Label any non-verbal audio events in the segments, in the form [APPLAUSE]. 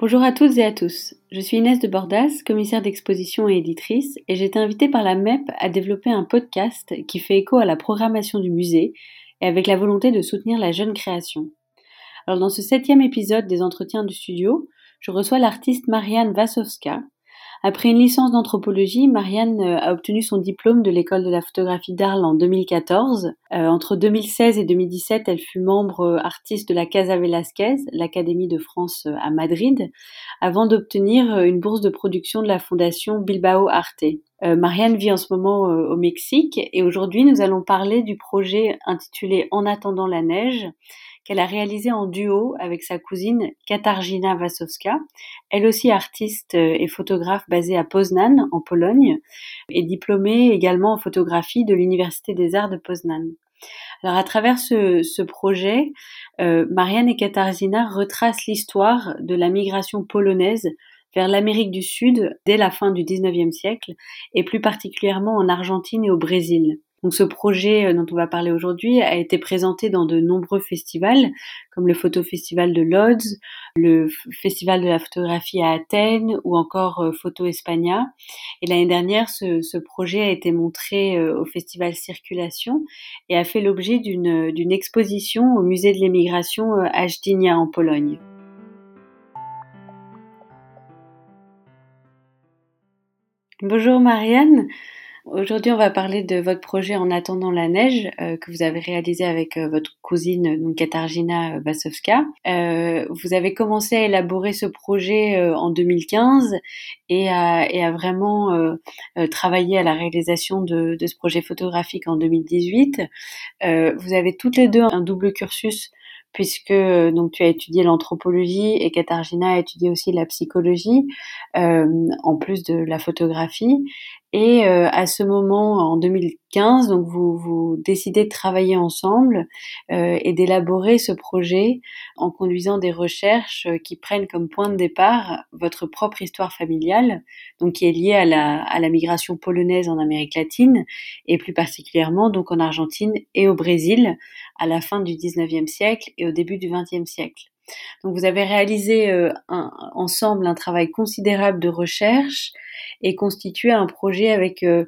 Bonjour à toutes et à tous. Je suis Inès de Bordas, commissaire d'exposition et éditrice, et j'ai été invitée par la MEP à développer un podcast qui fait écho à la programmation du musée et avec la volonté de soutenir la jeune création. Alors dans ce septième épisode des entretiens du studio, je reçois l'artiste Marianne Wasowska, après une licence d'anthropologie, Marianne euh, a obtenu son diplôme de l'école de la photographie d'Arles en 2014. Euh, entre 2016 et 2017, elle fut membre euh, artiste de la Casa Velasquez, l'Académie de France à Madrid, avant d'obtenir une bourse de production de la fondation Bilbao Arte. Marianne vit en ce moment au Mexique et aujourd'hui nous allons parler du projet intitulé En attendant la neige qu'elle a réalisé en duo avec sa cousine Katarzyna Wasowska, elle aussi artiste euh, et photographe basée à Poznan, en Pologne, et diplômée également en photographie de l'Université des Arts de Poznan. Alors à travers ce, projet, euh, Marianne et Katarzyna retracent l'histoire de la migration polonaise vers l'Amérique du Sud dès la fin du XIXe siècle, et plus particulièrement en Argentine et au Brésil. Donc ce projet euh, dont on va parler aujourd'hui a été présenté dans de nombreux festivals, comme le Photo Festival de Lodz, le Festival de la photographie à Athènes ou encore euh, Photo Espagna. Et l'année dernière, ce, ce, projet a été montré euh, au Festival Circulation et a fait l'objet d'une exposition au Musée de l'émigration à Gdynia en Pologne. Bonjour Marianne. Aujourd'hui, on va parler de votre projet En attendant la neige euh, que vous avez réalisé avec euh, votre cousine donc Katarzyna Wasowska. Euh, vous avez commencé à élaborer ce projet en 2015 et à, et à vraiment travailler à la réalisation de, de, ce projet photographique en 2018. vous avez toutes les deux un double cursus puisque donc tu as étudié l'anthropologie et Katarzyna a étudié aussi la psychologie euh, en plus de la photographie et euh, à ce moment, en 2015, donc vous, vous décidez de travailler ensemble euh, et d'élaborer ce projet en conduisant des recherches euh, qui prennent comme point de départ votre propre histoire familiale, donc qui est liée à la, à la migration polonaise en Amérique latine et plus particulièrement donc en Argentine et au Brésil à la fin du 19e siècle et au début du 20e siècle. Donc vous avez réalisé euh, ensemble un travail considérable de recherche et constitué un projet avec euh,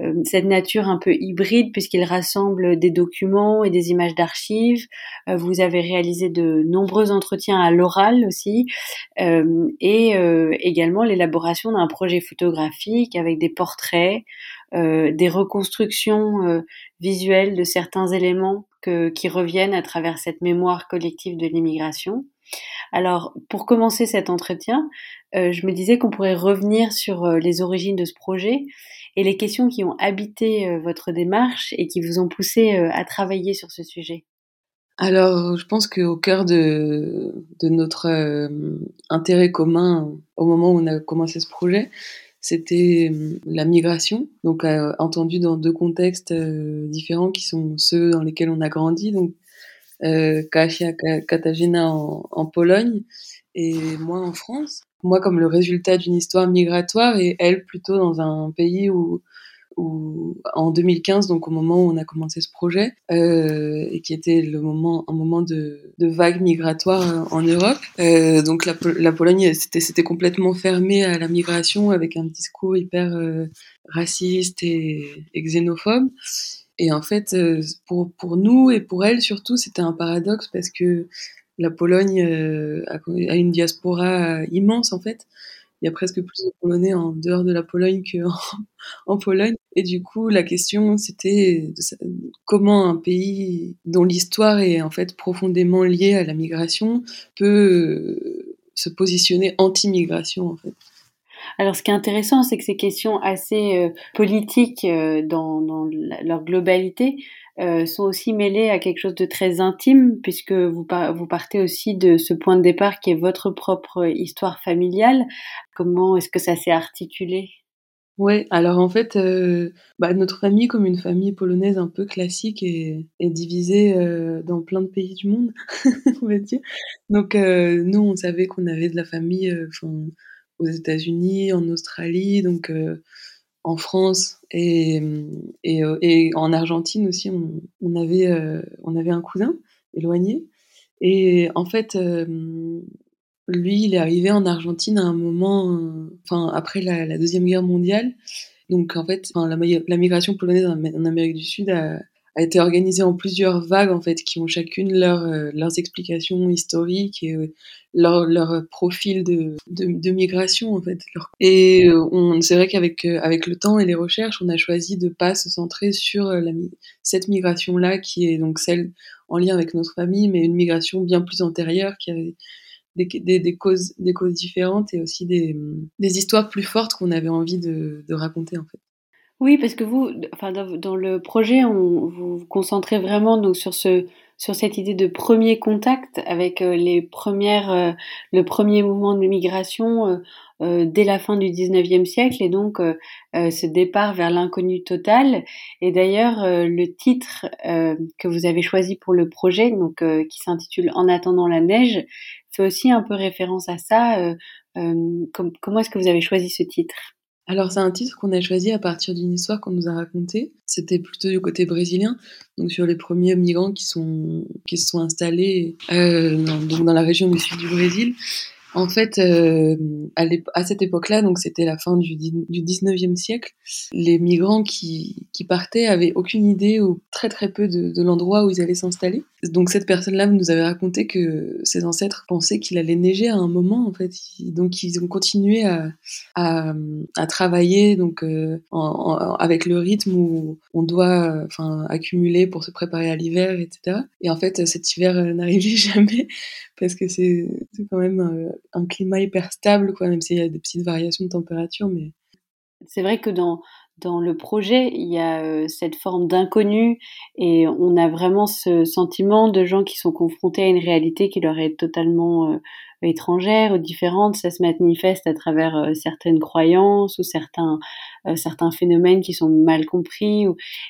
euh, cette nature un peu hybride puisqu'il rassemble des documents et des images d'archives. vous avez réalisé de nombreux entretiens à l'oral aussi et également l'élaboration d'un projet photographique avec des portraits, des reconstructions visuelles de certains éléments qui reviennent à travers cette mémoire collective de l'immigration. Alors, pour commencer cet entretien, euh, je me disais qu'on pourrait revenir sur euh, les origines de ce projet et les questions qui ont habité euh, votre démarche et qui vous ont poussé à travailler sur ce sujet. Alors, je pense qu'au cœur de, de notre intérêt commun au moment où on a commencé ce projet, c'était euh, la migration, donc euh, entendu dans deux contextes euh, différents qui sont ceux dans lesquels on a grandi, donc euh, Kasia Katarzyna en, en, Pologne et moi en France. Moi comme le résultat d'une histoire migratoire et elle plutôt dans un pays où où, en 2015, donc au moment où on a commencé ce projet, euh, et qui était le moment, un moment de, de vague migratoire euh, en Europe. Euh, donc la, la Pologne, c'était, complètement fermé à la migration avec un discours hyper raciste et, et, xénophobe. Et en fait, pour, pour nous et pour elle surtout, c'était un paradoxe parce que la Pologne a une diaspora immense en fait il y a presque plus de Polonais en dehors de la Pologne qu'en [LAUGHS] en Pologne. Et du coup, la question, c'était comment un pays dont l'histoire est en fait profondément liée à la migration peut euh, se positionner anti-migration. Alors, ce qui est intéressant, c'est que ces questions assez euh, politiques euh, dans, leur globalité euh, sont aussi mêlées à quelque chose de très intime, puisque vous, vous partez aussi de ce point de départ qui est votre propre histoire familiale. Comment est-ce que ça s'est articulé? Ouais, alors en fait, euh, bah, notre famille, comme une famille polonaise un peu classique, est, divisée euh, dans plein de pays du monde, [LAUGHS] on va dire. Donc nous, on savait qu'on avait de la famille aux États-Unis, en Australie, donc en France et, et, et, en Argentine aussi, on, avait, on avait un cousin éloigné. Et en fait, Lui, il est arrivé en Argentine à un moment, enfin après la, deuxième guerre mondiale. Donc en fait, la, la, migration polonaise en Amérique du Sud a, a été organisée en plusieurs vagues en fait, qui ont chacune leur, euh, leurs explications historiques et euh, leur, leur profil de, de, de, migration en fait. Et euh, on, c'est vrai qu'avec avec le temps et les recherches, on a choisi de pas se centrer sur la, cette migration là qui est donc celle en lien avec notre famille, mais une migration bien plus antérieure qui avait des, des, des, causes, des causes différentes et aussi des, des histoires plus fortes qu'on avait envie de, de raconter en fait. Oui, parce que vous, enfin, dans, le projet, on, vous vous concentrez vraiment donc sur ce, sur cette idée de premier contact avec euh, les premières, euh, le premier mouvement de migration euh, dès la fin du 19e siècle et donc ce départ vers l'inconnu total. Et d'ailleurs, le titre que vous avez choisi pour le projet, donc qui s'intitule En attendant la neige, fait aussi un peu référence à ça. comment est-ce que vous avez choisi ce titre? Alors c'est un titre qu'on a choisi à partir d'une histoire qu'on nous a racontée. C'était plutôt du côté brésilien, donc sur les premiers migrants qui sont qui se sont installés euh, dans, dans la région du sud du Brésil en fait, euh, à, cette époque-là, donc c'était la fin du, du 19e siècle, les migrants qui, qui, partaient avaient aucune idée ou très très peu de, de l'endroit où ils allaient s'installer. Donc cette personne-là nous avait raconté que ses ancêtres pensaient qu'il allait neiger à un moment, en fait. Donc ils ont continué à, à, à travailler donc euh, en, avec le rythme où on doit enfin accumuler pour se préparer à l'hiver, etc. Et en fait, cet hiver n'arrivait [LAUGHS] jamais parce que c'est quand même euh, un, climat hyper stable, quoi, même s'il y a des petites variations de température. Mais... C'est vrai que dans, dans le projet, il y a euh, cette forme d'inconnu et on a vraiment ce sentiment de gens qui sont confrontés à une réalité qui leur est totalement euh, étrangères ou différentes, ça se manifeste à travers euh, certaines croyances ou certains, euh, certains phénomènes qui sont mal compris.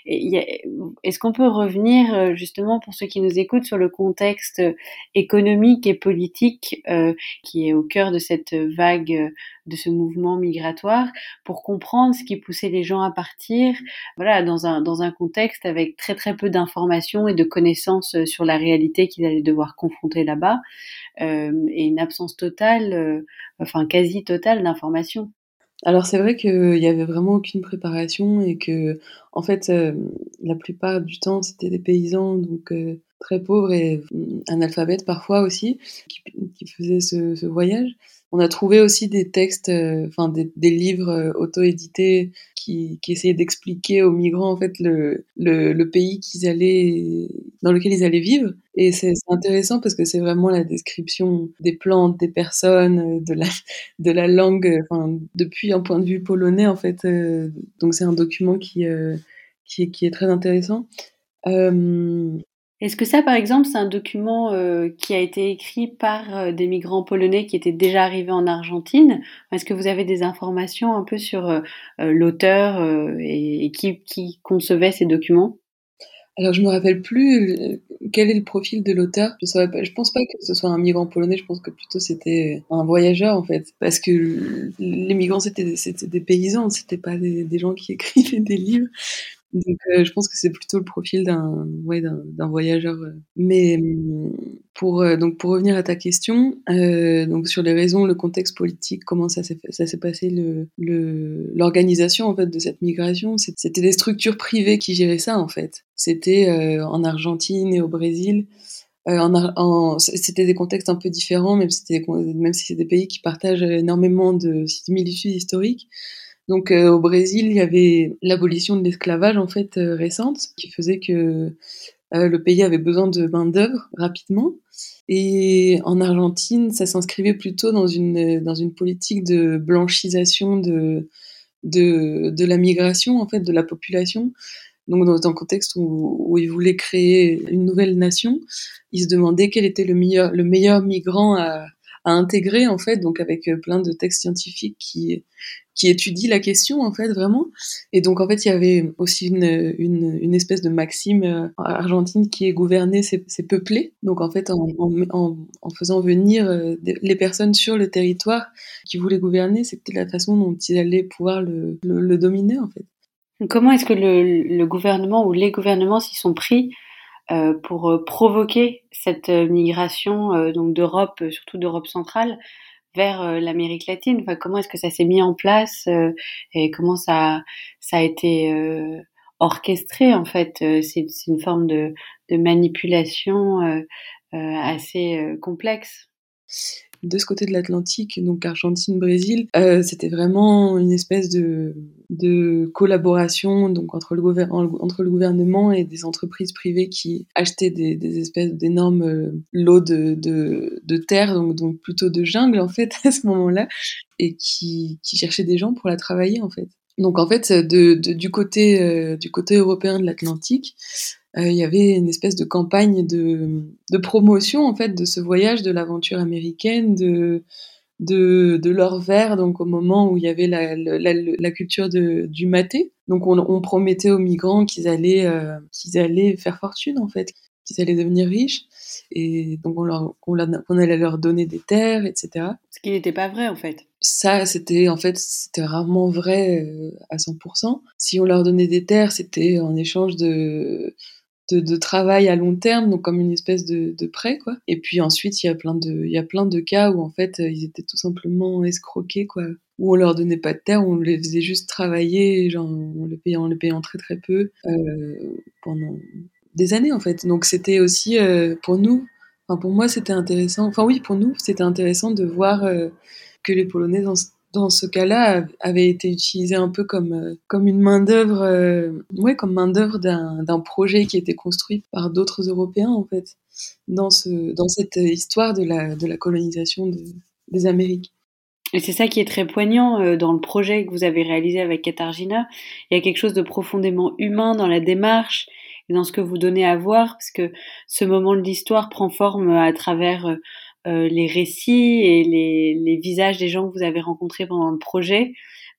Est-ce qu'on peut revenir euh, justement pour ceux qui nous écoutent sur le contexte économique et politique qui est au cœur de cette vague, de ce mouvement migratoire, pour comprendre ce qui poussait les gens à partir, voilà, dans un, dans un contexte avec très très peu d'informations et de connaissances sur la réalité qu'ils allaient devoir confronter là-bas, et une absence totale, euh, enfin quasi totale d'information. Alors c'est vrai qu'il n'y avait vraiment aucune préparation et que, en fait, euh, la plupart du temps, c'était des paysans, donc euh, très pauvres et analphabètes parfois aussi, qui, faisaient ce, voyage. On a trouvé aussi des textes, enfin des, livres auto-édités qui, essayaient d'expliquer aux migrants en fait le, le, pays qu'ils allaient, dans lequel ils allaient vivre. Et c'est intéressant parce que c'est vraiment la description des plantes, des personnes, de la, de la langue, enfin, depuis un point de vue polonais, en fait. Euh, donc c'est un document qui, euh, qui, qui, est, très intéressant. Euh... Est-ce que ça, par exemple, c'est un document euh, qui a été écrit par euh, des migrants polonais qui étaient déjà arrivés en Argentine? Est-ce que vous avez des informations un peu sur l'auteur et, qui, concevait ces documents? Alors je me rappelle plus euh, quel est le profil de l'auteur. Je. Je pense pas que ce soit un migrant polonais. Je pense que plutôt c'était un voyageur en fait, parce que les migrants c'était c'était des paysans, c'était pas des, des, gens qui [LAUGHS] écrivaient des livres. Euh, je pense que c'est plutôt le profil d'un ouais, d'un voyageur. Euh. Mais hum, pour euh, donc pour revenir à ta question, donc sur les raisons, le contexte politique, comment ça s'est passé, l'organisation en fait de cette migration, c'était des structures privées qui géraient ça en fait. C'était en Argentine et au Brésil. c'était des contextes un peu différents, même si, si c'est des pays qui partagent énormément de similitudes historiques. Donc euh, au Brésil, il y avait l'abolition de l'esclavage en fait euh, récente qui faisait que euh, le pays avait besoin de main d'œuvre rapidement. Et en Argentine, ça s'inscrivait plutôt dans une dans une politique de blanchisation de de, de la migration en fait de la population. Donc dans un contexte où, où ils voulaient créer une nouvelle nation, ils se demandaient quel était le meilleur le meilleur migrant à à intégrer en fait, donc avec euh, plein de textes scientifiques qui qui étudient la question en fait vraiment. Et donc en fait il y avait aussi une, une, une espèce de maxime euh, argentine qui est gouverner c'est peuplé. Donc en fait en, en, en faisant venir euh, les personnes sur le territoire qui voulaient gouverner, c'était la façon dont ils allaient pouvoir le, le, le dominer en fait. Comment est-ce que le, le, gouvernement ou les gouvernements s'y sont pris pour provoquer cette migration donc d'Europe, surtout d'Europe centrale, vers l'Amérique latine. Enfin, Comment est-ce que ça s'est mis en place et comment ça, ça a été orchestré en fait C'est une forme de, de manipulation assez complexe de ce côté de l'Atlantique, donc Argentine-Brésil, euh, c'était vraiment une espèce de, de collaboration donc entre le, gouvernement et des entreprises privées qui achetaient des, espèces d'énormes euh, lots de, de, terre, donc, plutôt de jungle en fait [LAUGHS] à ce moment-là, et qui, cherchaient des gens pour la travailler en fait. Donc en fait, du, côté, euh, du côté européen de l'Atlantique, il y avait une espèce de campagne de, de promotion en fait de ce voyage de l'aventure américaine, de, de, de leur verre, donc au moment où il y avait la, la, la culture de, du maté. Donc on, on promettait aux migrants qu'ils allaient, euh, qu'ils allaient faire fortune en fait, qu'ils allaient devenir riches. Et donc on, leur, on, on allait leur donner des terres, etc. Ce qui n'était pas vrai en fait. Ça, c'était en fait, c'était rarement vrai euh, à 100%. Si on leur donnait des terres, c'était en échange de, de, travail à long terme, donc comme une espèce de, de prêt, quoi. Et puis ensuite, il y a plein de, il y a plein de cas où en fait, ils étaient tout simplement escroqués, quoi. Où on leur donnait pas de terre, on les faisait juste travailler, genre on les payant très très peu euh, pendant des années en fait. Donc c'était aussi euh, pour nous, enfin pour moi c'était intéressant. Enfin oui, pour nous c'était intéressant de voir euh, que les Polonais dans dans ce cas-là, avait été utilisé un peu comme, euh, comme une main-d'œuvre, euh, ouais, comme main-d'œuvre d'un projet qui était construit par d'autres Européens, en fait, dans, ce, dans cette histoire de la, de la colonisation des Amériques. Et c'est ça qui est très poignant euh, dans le projet que vous avez réalisé avec Katarzyna. Il y a quelque chose de profondément humain dans la démarche et dans ce que vous donnez à voir, parce que ce moment de l'histoire prend forme à travers les récits et les, les, visages des gens que vous avez rencontrés pendant le projet.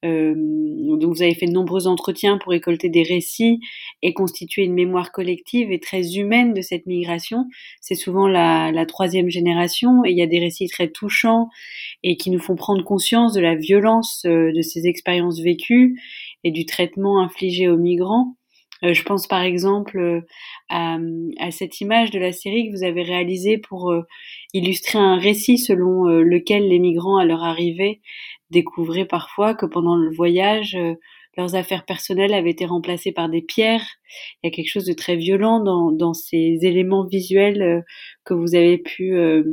Euh, donc vous avez fait de nombreux entretiens pour récolter des récits et constituer une mémoire collective et très humaine de cette migration. C'est souvent la, la, troisième génération et il y a des récits très touchants et qui nous font prendre conscience de la violence euh, de ces expériences vécues et du traitement infligé aux migrants. Euh, je pense par exemple euh, à, cette image de la série que vous avez réalisée pour euh, illustrer un récit selon lequel les migrants à leur arrivée découvraient parfois que pendant le voyage, leurs affaires personnelles avaient été remplacées par des pierres. Il y a quelque chose de très violent dans, ces éléments visuels que vous avez pu euh,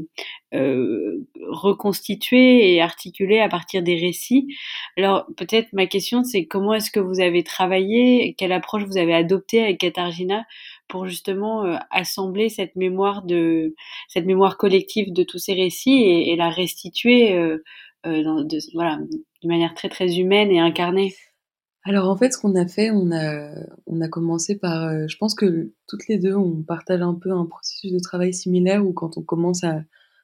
euh, reconstituer et articuler à partir des récits. Alors peut-être ma question c'est comment est-ce que vous avez travaillé, quelle approche vous avez adoptée avec Katarzyna pour justement euh, assembler cette mémoire de cette mémoire collective de tous ces récits et, la restituer euh, dans, de, voilà, de manière très très humaine et incarnée? Alors en fait, ce qu'on a fait, on a, on a commencé par, euh, je pense que toutes les deux, on partage un peu un processus de travail similaire où quand on commence à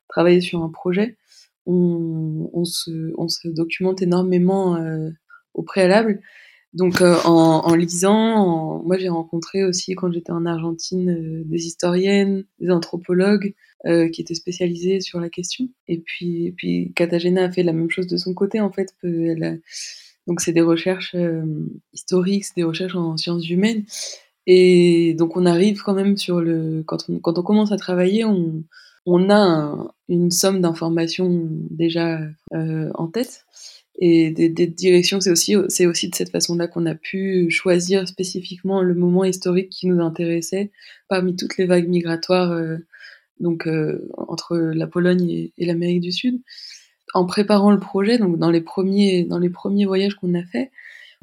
travailler sur un projet, on, on, se, on se, documente énormément euh, au préalable. Donc euh, en, en, lisant, moi j'ai rencontré aussi quand j'étais en Argentine des historiennes, des anthropologues qui étaient spécialisés sur la question. Et puis, et puis Katagena a fait la même chose de son côté en fait. Donc c'est des recherches euh, historiques, c'est des recherches en sciences humaines. Et donc on arrive quand même sur le... Quand on, commence à travailler, on, a une somme d'informations déjà euh, en tête. Et des, directions, c'est aussi, de cette façon-là qu'on a pu choisir spécifiquement le moment historique qui nous intéressait parmi toutes les vagues migratoires euh, donc entre la Pologne et l'Amérique du Sud en préparant le projet, donc dans les premiers, dans les premiers voyages qu'on a fait,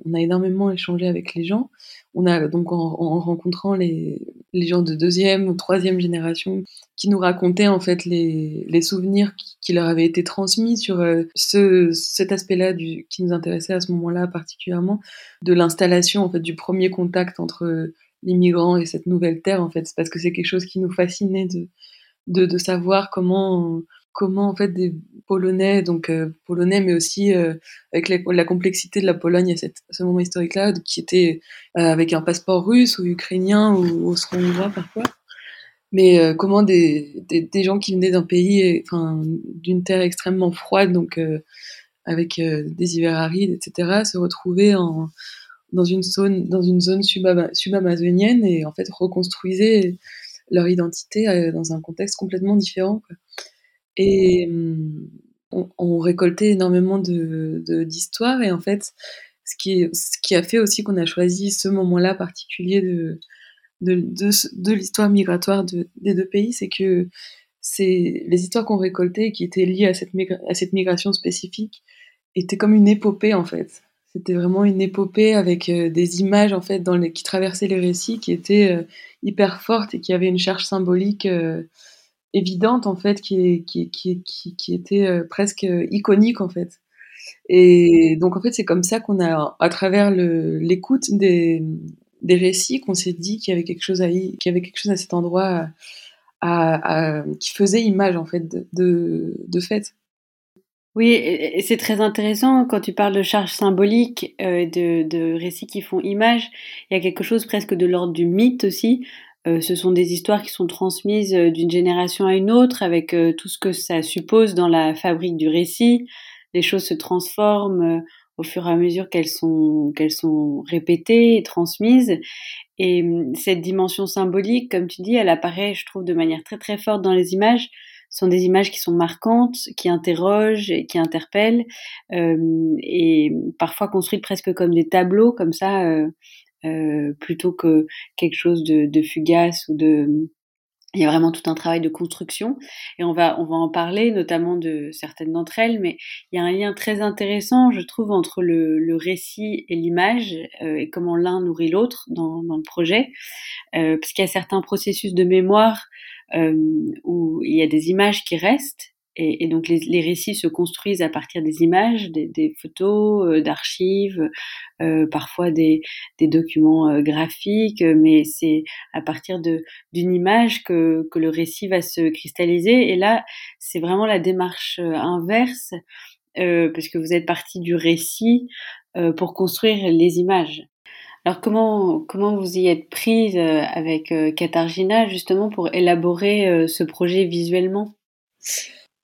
on a énormément échangé avec les gens. On a donc en, en rencontrant les, les, gens de deuxième ou troisième génération qui nous racontaient en fait les, les souvenirs qui, leur avaient été transmis sur euh, ce, cet aspect-là qui nous intéressait à ce moment-là particulièrement, de l'installation en fait du premier contact entre les migrants et cette nouvelle terre en fait, parce que c'est quelque chose qui nous fascinait de, de savoir comment comment en fait des Polonais, donc euh, Polonais, mais aussi euh, avec la, complexité de la Pologne à, ce moment historique-là, qui était euh, avec un passeport russe ou ukrainien ou, voit parfois. Mais comment des, gens qui venaient d'un pays, enfin d'une terre extrêmement froide, donc avec des hivers arides, etc., se retrouvaient en, dans une zone, dans une zone subamazonienne et en fait reconstruisaient leur identité dans un contexte complètement différent. Et on, récoltait énormément de d'histoires et en fait, ce qui, ce qui a fait aussi qu'on a choisi ce moment-là particulier de, de, de, l'histoire migratoire des deux pays, c'est que c'est les histoires qu'on récoltait qui étaient liées à cette, migration spécifique étaient comme une épopée en fait. C'était vraiment une épopée avec des images en fait dans les, qui traversaient les récits qui étaient hyper fortes et qui avaient une charge symbolique évidente en fait, qui, qui, qui, qui était presque iconique en fait. Et donc en fait c'est comme ça qu'on a, à travers l'écoute des, des récits, qu'on s'est dit qu'il y avait quelque chose à, y avait quelque chose à cet endroit à, qui faisait image en fait de, de, fait. Oui, c'est très intéressant quand tu parles de charge symbolique, euh, de, de, récits qui font image. Il y a quelque chose presque de l'ordre du mythe aussi. Euh, ce sont des histoires qui sont transmises euh, d'une génération à une autre avec tout ce que ça suppose dans la fabrique du récit. Les choses se transforment au fur et à mesure qu'elles sont qu'elles sont répétées et transmises. Et hum, cette dimension symbolique, comme tu dis, elle apparaît, je trouve, de manière très très forte dans les images. Ce sont des images qui sont marquantes, qui interrogent, et qui interpellent, euh, et parfois construites presque comme des tableaux, comme ça, euh, euh, plutôt que quelque chose de, de fugace ou de il y a vraiment tout un travail de construction. Et on va, on va en parler notamment de certaines d'entre elles, mais il y a un lien très intéressant, je trouve, entre le, le récit et l'image euh, et comment l'un nourrit l'autre dans, dans, le projet, euh, parce qu'il y a certains processus de mémoire euh, où il y a des images qui restent et, donc les, récits se construisent à partir des images, des, photos, euh, d'archives, euh, parfois des, des documents euh, graphiques, mais c'est à partir d'une image que, que, le récit va se cristalliser. Et là, c'est vraiment la démarche inverse, parce que vous êtes parti du récit pour construire les images. Alors comment comment vous y êtes prise avec Katarzyna justement pour élaborer ce projet visuellement?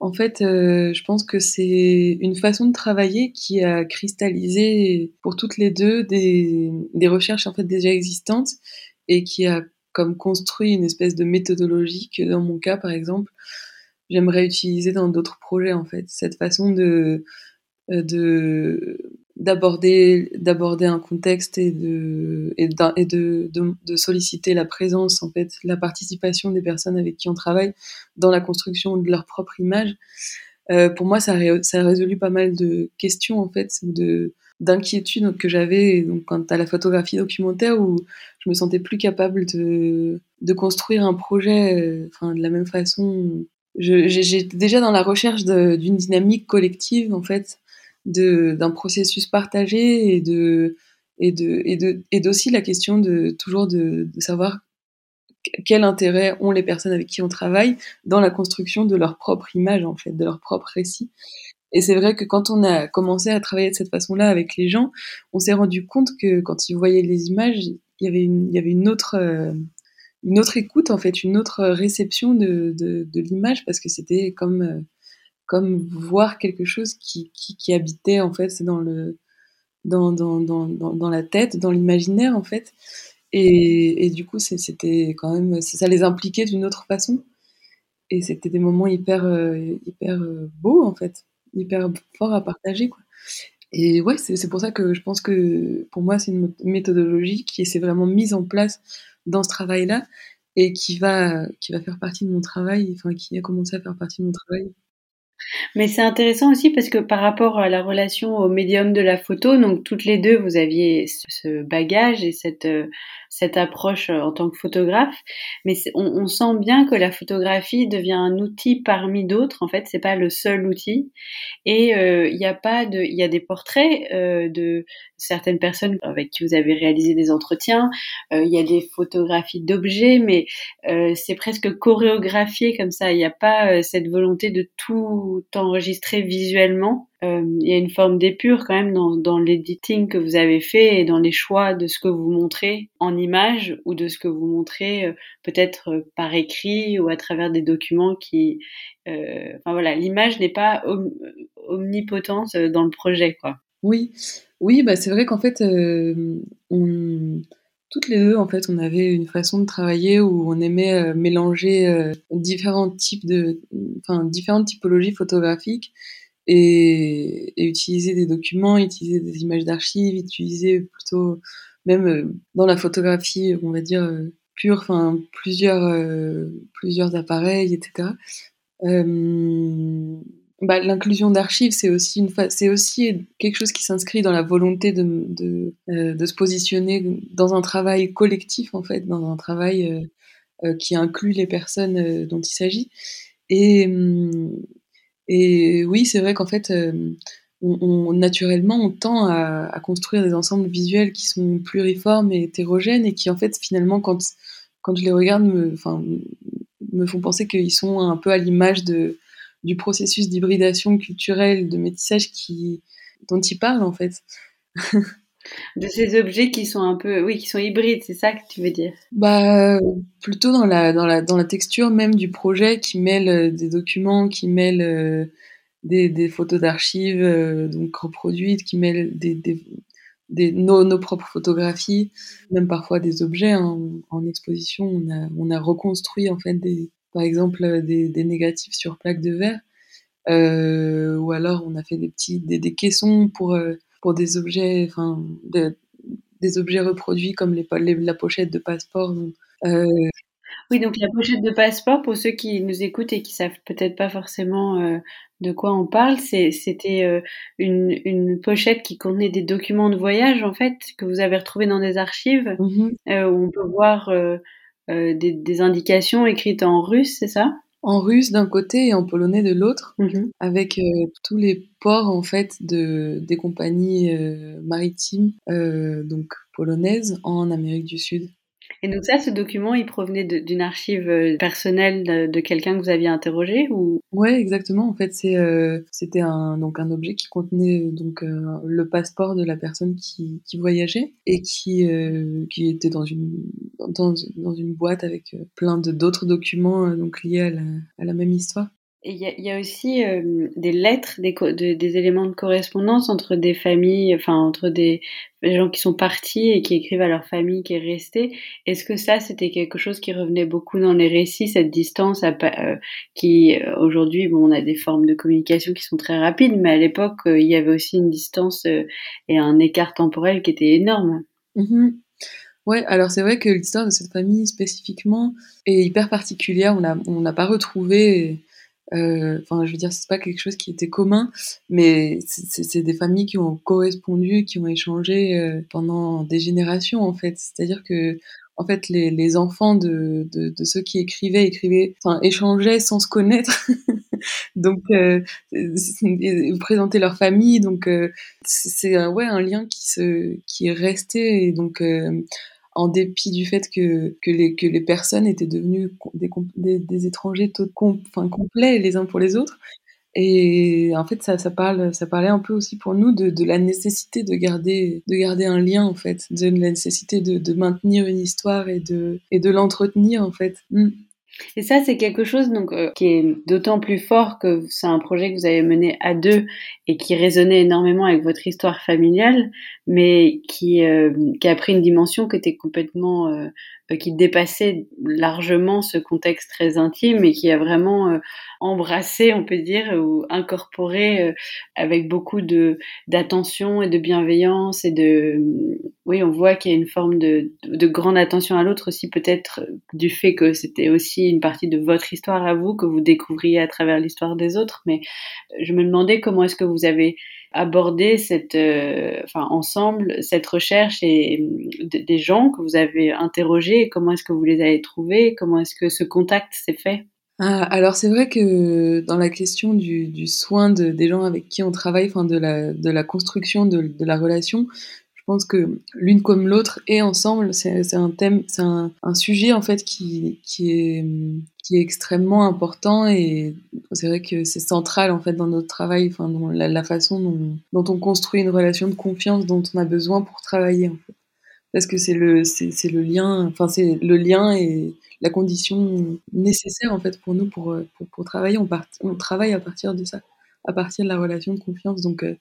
En fait, euh, je pense que c'est une façon de travailler qui a cristallisé pour toutes les deux des, des, recherches en fait déjà existantes et qui a comme construit une espèce de méthodologie que dans mon cas, par exemple, j'aimerais utiliser dans d'autres projets en fait. Cette façon de euh, de d'aborder d'aborder un contexte et de et, de, de, solliciter la présence en fait la participation des personnes avec qui on travaille dans la construction de leur propre image. Euh, pour moi ça ça a résolu pas mal de questions en fait de d'inquiétudes que j'avais donc quant à la photographie documentaire où je me sentais plus capable de, de construire un projet euh, de la même façon. J'étais déjà dans la recherche d'une dynamique collective en fait d'un processus partagé et de et de et de et d'aussi la question de toujours de, de, savoir quel intérêt ont les personnes avec qui on travaille dans la construction de leur propre image en fait de leur propre récit. Et c'est vrai que quand on a commencé à travailler de cette façon-là avec les gens on s'est rendu compte que quand ils voyaient les images il y avait une il y avait une autre une autre écoute en fait une autre réception de, de, de l'image parce que c'était comme euh, comme voir quelque chose qui, qui, habitait en fait dans le dans, dans, dans, dans la tête, dans l'imaginaire en fait. Et, et du coup, c'était quand même ça les impliquait d'une autre façon. Et c'était des moments hyper euh, hyper euh, beaux en fait, hyper forts à partager quoi. Et ouais, c'est pour ça que je pense que pour moi, c'est une méthodologie qui s'est vraiment mise en place dans ce travail-là et qui va, qui va faire partie de mon travail, enfin, qui a commencé à faire partie de mon travail mais c'est intéressant aussi parce que par rapport à la relation au médium de la photo, donc toutes les deux, vous aviez ce bagage et cette, euh, cette approche euh, en tant que photographe, mais on, on, sent bien que la photographie devient un outil parmi d'autres. En fait, c'est pas le seul outil. Et euh, il n'y a pas de, il y a des portraits euh, de certaines personnes avec qui vous avez réalisé des entretiens. Il y a des photographies d'objets, mais c'est presque chorégraphié comme ça. Il n'y a pas cette volonté de tout enregistrer visuellement euh, il y a une forme d'épure quand même dans, dans l'editing que vous avez fait et dans les choix de ce que vous montrez en image ou de ce que vous montrez euh, peut-être euh, par écrit ou à travers des documents qui... Euh, enfin voilà, l'image n'est pas omnipotente dans le projet, quoi. Oui, oui, bah c'est vrai qu'en fait, toutes les deux, en fait, on avait une façon de travailler où on aimait euh, mélanger euh, différents types de, enfin, différentes typologies photographiques et, utiliser des documents, utiliser des images d'archives, utiliser plutôt, même euh, dans la photographie, on va dire, pure, enfin, plusieurs, plusieurs appareils, etc. Euh, bah, l'inclusion d'archives, c'est aussi, quelque chose qui s'inscrit dans la volonté de, euh, se positionner dans un travail collectif, en fait, dans un travail euh, euh qui inclut les personnes euh, dont il s'agit. Et, hum, et oui, c'est vrai qu'en fait, euh, naturellement, on tend à, construire des ensembles visuels qui sont pluriformes et hétérogènes et qui, en fait, finalement, quand, quand je les regarde, me, me font penser qu'ils sont un peu à l'image de du processus d'hybridation culturelle, de métissage qui, dont il parle en fait. [LAUGHS] de ces objets qui sont un peu, oui, qui sont hybrides, c'est ça que tu veux dire? Bah, plutôt dans la, dans la, dans la texture même du projet qui mêle euh, des documents, qui mêle euh, des, des, photos d'archives euh, donc reproduites, qui mêle des, des, nos, nos, propres photographies, même parfois des objets en exposition. On a, on a reconstruit en fait des, par exemple des, négatifs sur plaques de verre, ou alors on a fait des petits des, caissons pour pour des objets, enfin de, des objets reproduits comme les, les, la pochette de passeport. Euh... Oui, donc la pochette de passeport, pour ceux qui nous écoutent et qui savent peut-être pas forcément euh, de quoi on parle, c'était euh, une, une, pochette qui contenait des documents de voyage en fait que vous avez retrouvés dans des archives mmh où on peut voir des, des, indications écrites en russe, c'est ça? En russe d'un côté et en polonais de l'autre, mmh avec euh, tous les ports en fait de des compagnies euh, maritimes donc polonaises en Amérique du Sud. Et donc ça, ce document, il provenait d'une archive euh, personnelle de, quelqu'un que vous aviez interrogé ou? Ouais, exactement. En fait, c'est euh, c'était un donc un objet qui contenait donc euh, le passeport de la personne qui, voyageait et qui euh, qui était dans une dans, une boîte avec plein de d'autres documents donc liés à la même histoire. Il y, a, aussi euh, des lettres, des, de, des, éléments de correspondance entre des familles, enfin entre des, gens qui sont partis et qui écrivent à leur famille qui est restée. Est-ce que ça, c'était quelque chose qui revenait beaucoup dans les récits, cette distance euh, qui, euh, aujourd'hui, bon, on a des formes de communication qui sont très rapides, mais à l'époque, il y avait aussi une distance et un écart temporel qui était énorme. Mmh Ouais, alors c'est vrai que l'histoire de cette famille spécifiquement est hyper particulière. On n'a pas retrouvé enfin, je veux dire, c'est pas quelque chose qui était commun, mais c'est des familles qui ont correspondu, qui ont échangé euh, pendant des générations en fait. C'est-à-dire que en fait, les, les enfants de, de, de, ceux qui écrivaient, écrivaient, enfin, échangeaient sans se connaître. [LAUGHS] donc, euh, présentaient leur famille. Donc, euh, c'est ouais un lien qui se qui est resté. Et donc, euh, en dépit du fait que, que, les, que les personnes étaient devenues des, des, étrangers tout, enfin, complets les uns pour les autres. Et en fait, ça, ça, parle, ça parlait un peu aussi pour nous de, de la nécessité de garder, de garder un lien, en fait, de la nécessité de, de maintenir une histoire et de, et de l'entretenir, en fait. Mm. Et ça, c'est quelque chose donc euh, qui est d'autant plus fort que c'est un projet que vous avez mené à deux et qui résonnait énormément avec votre histoire familiale, mais qui, euh, qui a pris une dimension qui était complètement euh, qui dépassait largement ce contexte très intime et qui a vraiment euh, embrassé, on peut dire, ou incorporé euh, avec beaucoup de d'attention et de bienveillance et de oui, on voit qu'il y a une forme de, de grande attention à l'autre aussi peut-être du fait que c'était aussi une partie de votre histoire à vous que vous découvriez à travers l'histoire des autres. Mais je me demandais comment est-ce que vous avez aborder cette, euh, enfin ensemble cette recherche et des gens que vous avez interrogés. Comment est-ce que vous les avez trouvés Comment est-ce que ce contact s'est fait? Ah, alors c'est vrai que dans la question du, du soin de, des gens avec qui on travaille, enfin de la, de la construction de, de la relation, je pense que l'une comme l'autre et ensemble, c'est un thème, c'est un, sujet en fait qui, qui, est, qui est extrêmement important et c'est vrai que c'est central en fait dans notre travail, enfin dans la, façon dont, on construit une relation de confiance dont on a besoin pour travailler. Parce que c'est le, c'est le lien, enfin c'est le lien et la condition nécessaire en fait pour nous pour, pour, pour travailler. On, part, on travaille à partir de ça à partir de la relation de confiance. Donc, euh,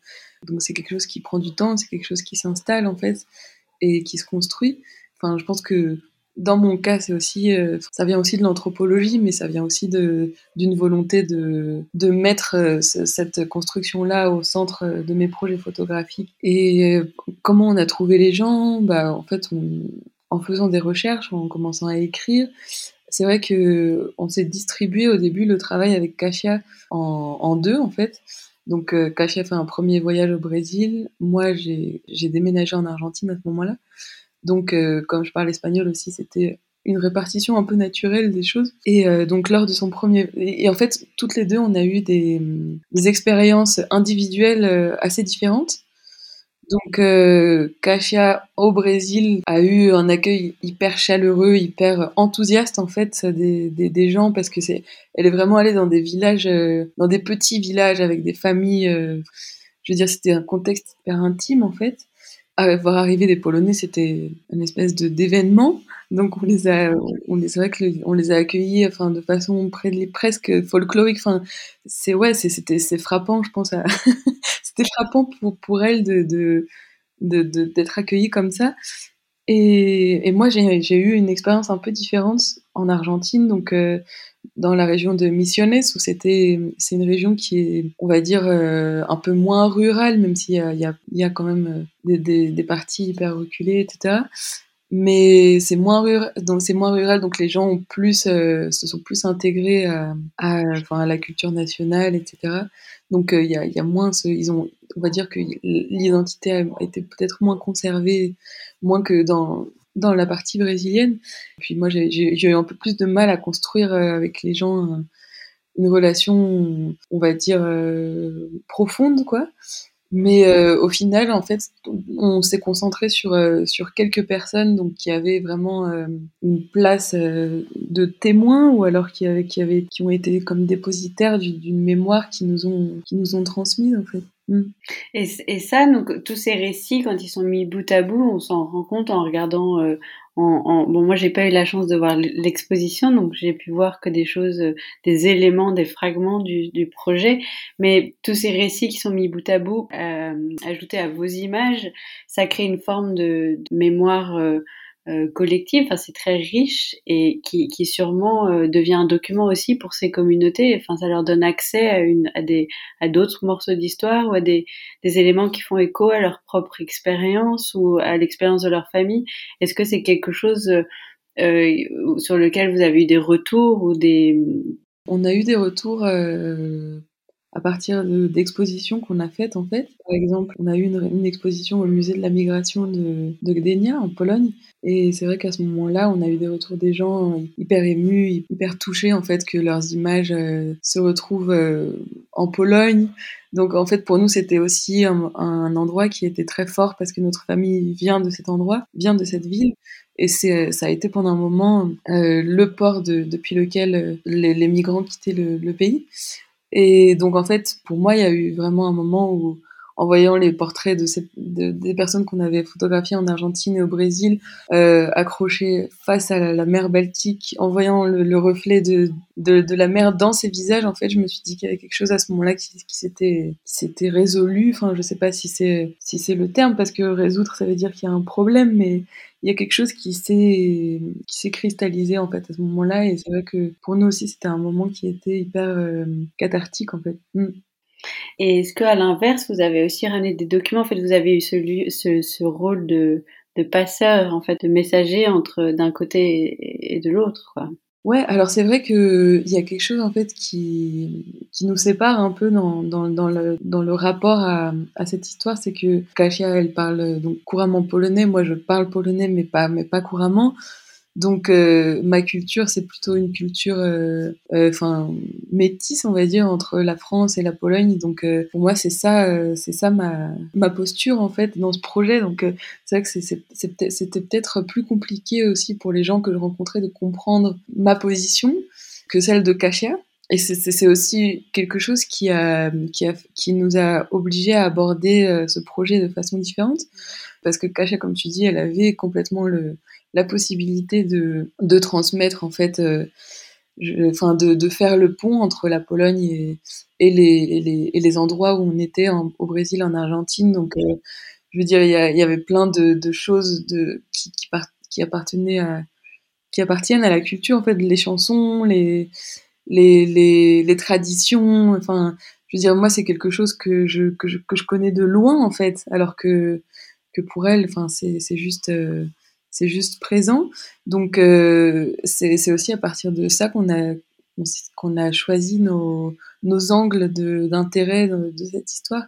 donc c'est quelque chose qui prend du temps, c'est quelque chose qui s'installe en fait et qui se construit. Enfin, je pense que dans mon cas, c'est aussi, euh, ça vient aussi de l'anthropologie, mais ça vient aussi d'une volonté de, de mettre euh, cette construction-là au centre de mes projets photographiques. Et euh, comment on a trouvé les gens? Bah, en fait, en faisant des recherches, en commençant à écrire, c'est vrai que on s'est distribué au début le travail avec Kasia en, en deux, en fait. Donc, Kasia fait un premier voyage au Brésil. Moi, j'ai déménagé en Argentine à ce moment-là. Donc, euh, comme je parle espagnol aussi, c'était une répartition un peu naturelle des choses. Et euh, donc lors de son premier... Et, en fait, toutes les deux, on a eu des, des expériences individuelles euh, assez différentes. Donc euh, Kasia au Brésil a eu un accueil hyper chaleureux, hyper enthousiaste en fait des, des, gens parce que c'est elle est vraiment allée dans des villages, dans des petits villages avec des familles. je veux dire, c'était un contexte hyper intime en fait voir arriver des Polonais, c'était une espèce de d'événement. Donc on les a, on les, c'est vrai que on les a accueillis, enfin de façon presque folklorique. Enfin, c'est ouais, c'était, c'est frappant, je pense. À... [LAUGHS] c'était frappant pour pour elle de de d'être accueillie comme ça. Et, et moi, j'ai eu une expérience un peu différente en Argentine. Donc, euh, dans la région de Misiones où c'était c'est une région qui est on va dire euh, un peu moins rurale même s'il y a, y, a, quand même euh, des, parties hyper reculées etc mais c'est moins rural donc c'est moins rural donc les gens ont plus euh, se sont plus intégrés à, à, à la culture nationale etc donc il y, a, y a moins ce, ils ont on va dire que l'identité a été peut-être moins conservée moins que dans dans la partie brésilienne. Puis moi, j'ai eu un peu plus de mal à construire euh, avec les gens euh, une relation, on va dire, euh, profonde, quoi. Mais au final, en fait, on s'est concentré sur sur quelques personnes donc qui avaient vraiment une place de témoin ou alors qui avaient qui ont été comme dépositaires d'une mémoire qui nous ont qui nous ont transmise en fait. Mm. Et, ça, donc, tous ces récits, quand ils sont mis bout à bout, on s'en rend compte en regardant. Euh, en, bon, moi, j'ai pas eu la chance de voir l'exposition, donc j'ai pu voir que des choses, euh, des éléments, des fragments du, projet. Mais tous ces récits qui sont mis bout à bout, euh, ajoutés à vos images, ça crée une forme de, mémoire collective, enfin c'est très riche et qui, qui sûrement euh, devient un document aussi pour ces communautés. Enfin, ça leur donne accès à, une, à des à d'autres morceaux d'histoire ou à des, des éléments qui font écho à leur propre expérience ou à l'expérience de leur famille. Est-ce que c'est quelque chose euh, sur lequel vous avez eu des retours ou des on a eu des retours euh, à partir d'expositions qu'on a faites en fait. Par exemple, on a eu une, exposition au musée de la migration de, de en Pologne et c'est vrai qu'à ce moment-là, on a eu des retours des gens hyper émus, hyper touchés en fait que leurs images euh, se retrouvent euh, en Pologne. Donc en fait pour nous c'était aussi un, endroit qui était très fort parce que notre famille vient de cet endroit, vient de cette ville. Et ça a été pendant un moment euh, le port de, depuis lequel les, migrants quittaient le pays. Et donc en fait, pour moi, il y a eu vraiment un moment où, en voyant les portraits de, des personnes qu'on avait photographiées en Argentine et au Brésil, euh, accrochées face à la, mer Baltique, en voyant le, le reflet de, de, la mer dans ces visages, en fait, je me suis dit qu'il y avait quelque chose à ce moment-là qui, qui s'était, résolu. Enfin, je sais pas si c'est, si le terme, parce que résoudre, ça veut dire qu'il y a un problème, mais il y a quelque chose qui s'est qui s'est cristallisé en fait à ce moment-là et c'est vrai que pour nous aussi c'était un moment qui était hyper euh, cathartique en fait. Mm. Et est-ce qu'à l'inverse vous avez aussi ramené des documents? En fait vous avez eu ce, ce, ce rôle de, de passeur en fait de messager entre d'un côté et de l'autre. Ouais, alors c'est vrai qu'il y a quelque chose en fait qui, qui nous sépare un peu dans, dans, dans, le, dans le rapport à, à cette histoire, c'est que Kasia elle parle donc couramment polonais, moi je parle polonais mais pas, mais pas couramment. Donc euh, ma culture, c'est plutôt une culture, euh, euh, enfin métisse, on va dire, entre la France et la Pologne. Donc pour moi, c'est ça, c'est ça ma, posture en fait dans ce projet. Donc c'est vrai que c'était peut-être plus compliqué aussi pour les gens que je rencontrais de comprendre ma position que celle de Kasia. Et c'est aussi quelque chose qui, nous a obligés à aborder ce projet de façon différente. Parce que Kasia, comme tu dis, elle avait complètement le, la possibilité de, de transmettre en fait, euh, de, de, faire le pont entre la Pologne et, et, les, les, et les, endroits où on était au Brésil, en Argentine. Donc, euh, je veux dire, il y, avait plein de, choses de, qui, qui, part, appartenaient à, qui appartiennent à la culture, en fait, les chansons, les, les, les, traditions. Enfin, je veux dire, moi, c'est quelque chose que je, que je, que je connais de loin, en fait, alors que, que pour elle, enfin, c'est juste, euh, c'est juste présent. Donc, euh, c'est aussi à partir de ça qu'on a, qu'on a choisi nos, angles d'intérêt de, cette histoire.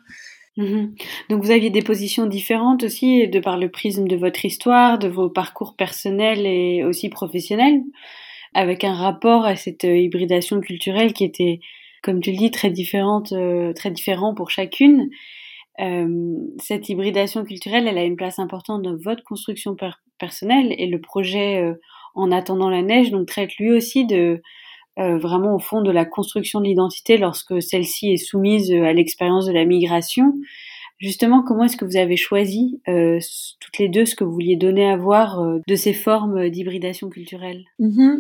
Mmh Donc vous aviez des positions différentes aussi, de par le prisme de votre histoire, de vos parcours personnels et aussi professionnels, avec un rapport à cette euh, hybridation culturelle qui était, comme tu le dis, très différente, euh, très différent pour chacune. Cette hybridation culturelle, elle a une place importante dans votre construction et le projet En attendant la neige, donc traite lui aussi de euh, vraiment au fond de la construction de l'identité lorsque celle-ci est soumise euh, à l'expérience de la migration. Justement, comment est-ce que vous avez choisi euh, toutes les deux ce que vous vouliez donner à voir euh, de ces formes d'hybridation culturelle? Mmh